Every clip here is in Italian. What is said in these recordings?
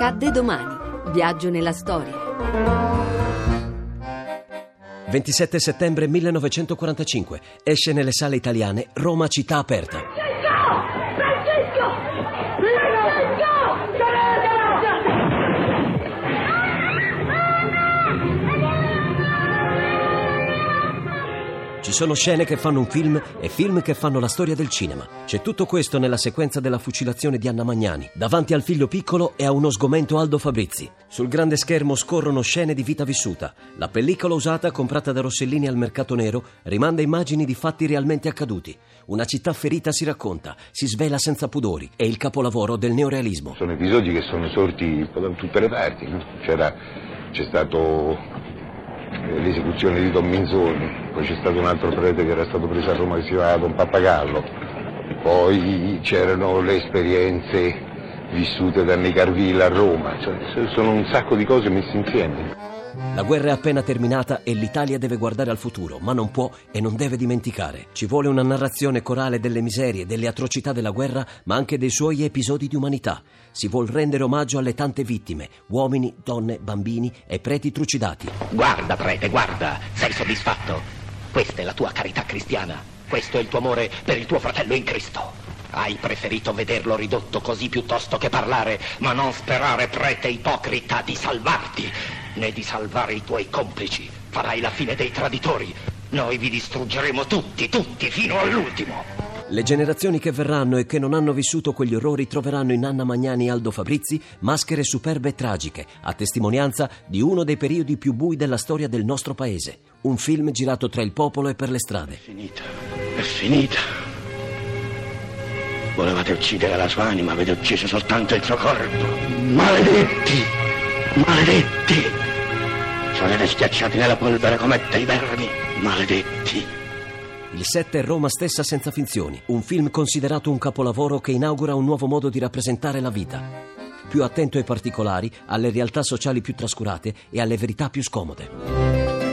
Accadde domani. Viaggio nella storia. 27 settembre 1945. Esce nelle sale italiane Roma città aperta. Ci sono scene che fanno un film e film che fanno la storia del cinema. C'è tutto questo nella sequenza della fucilazione di Anna Magnani, davanti al figlio piccolo e a uno sgomento Aldo Fabrizi. Sul grande schermo scorrono scene di vita vissuta. La pellicola usata, comprata da Rossellini al mercato nero, rimanda immagini di fatti realmente accaduti. Una città ferita si racconta, si svela senza pudori. È il capolavoro del neorealismo. Sono episodi che sono sorti da tutte le parti. No? C'era, c'è stato l'esecuzione di Don Minzoni, poi c'è stato un altro prete che era stato preso a Roma che si chiamava Don Pappagallo, poi c'erano le esperienze vissute da Necarville a Roma, cioè, sono un sacco di cose messe insieme. La guerra è appena terminata e l'Italia deve guardare al futuro, ma non può e non deve dimenticare. Ci vuole una narrazione corale delle miserie, delle atrocità della guerra, ma anche dei suoi episodi di umanità. Si vuol rendere omaggio alle tante vittime, uomini, donne, bambini e preti trucidati. Guarda, prete, guarda, sei soddisfatto? Questa è la tua carità cristiana. Questo è il tuo amore per il tuo fratello in Cristo. Hai preferito vederlo ridotto così piuttosto che parlare, ma non sperare, prete ipocrita, di salvarti né di salvare i tuoi complici. Farai la fine dei traditori. Noi vi distruggeremo tutti, tutti, fino all'ultimo. Le generazioni che verranno e che non hanno vissuto quegli orrori troveranno in Anna Magnani e Aldo Fabrizi maschere superbe e tragiche, a testimonianza di uno dei periodi più bui della storia del nostro paese. Un film girato tra il popolo e per le strade. È finita, è finita. Volevate uccidere la sua anima, avete ucciso soltanto il suo corpo. Maledetti! Maledetti! Sarete schiacciati nella polvere come dei vermi, maledetti. Il 7 è Roma stessa senza finzioni, un film considerato un capolavoro che inaugura un nuovo modo di rappresentare la vita. Più attento ai particolari, alle realtà sociali più trascurate e alle verità più scomode.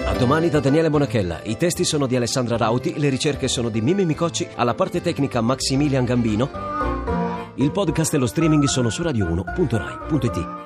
A domani da Daniele Monachella. I testi sono di Alessandra Rauti, le ricerche sono di Mimi Micocci, alla parte tecnica Maximilian Gambino. Il podcast e lo streaming sono su radio1.rai.it.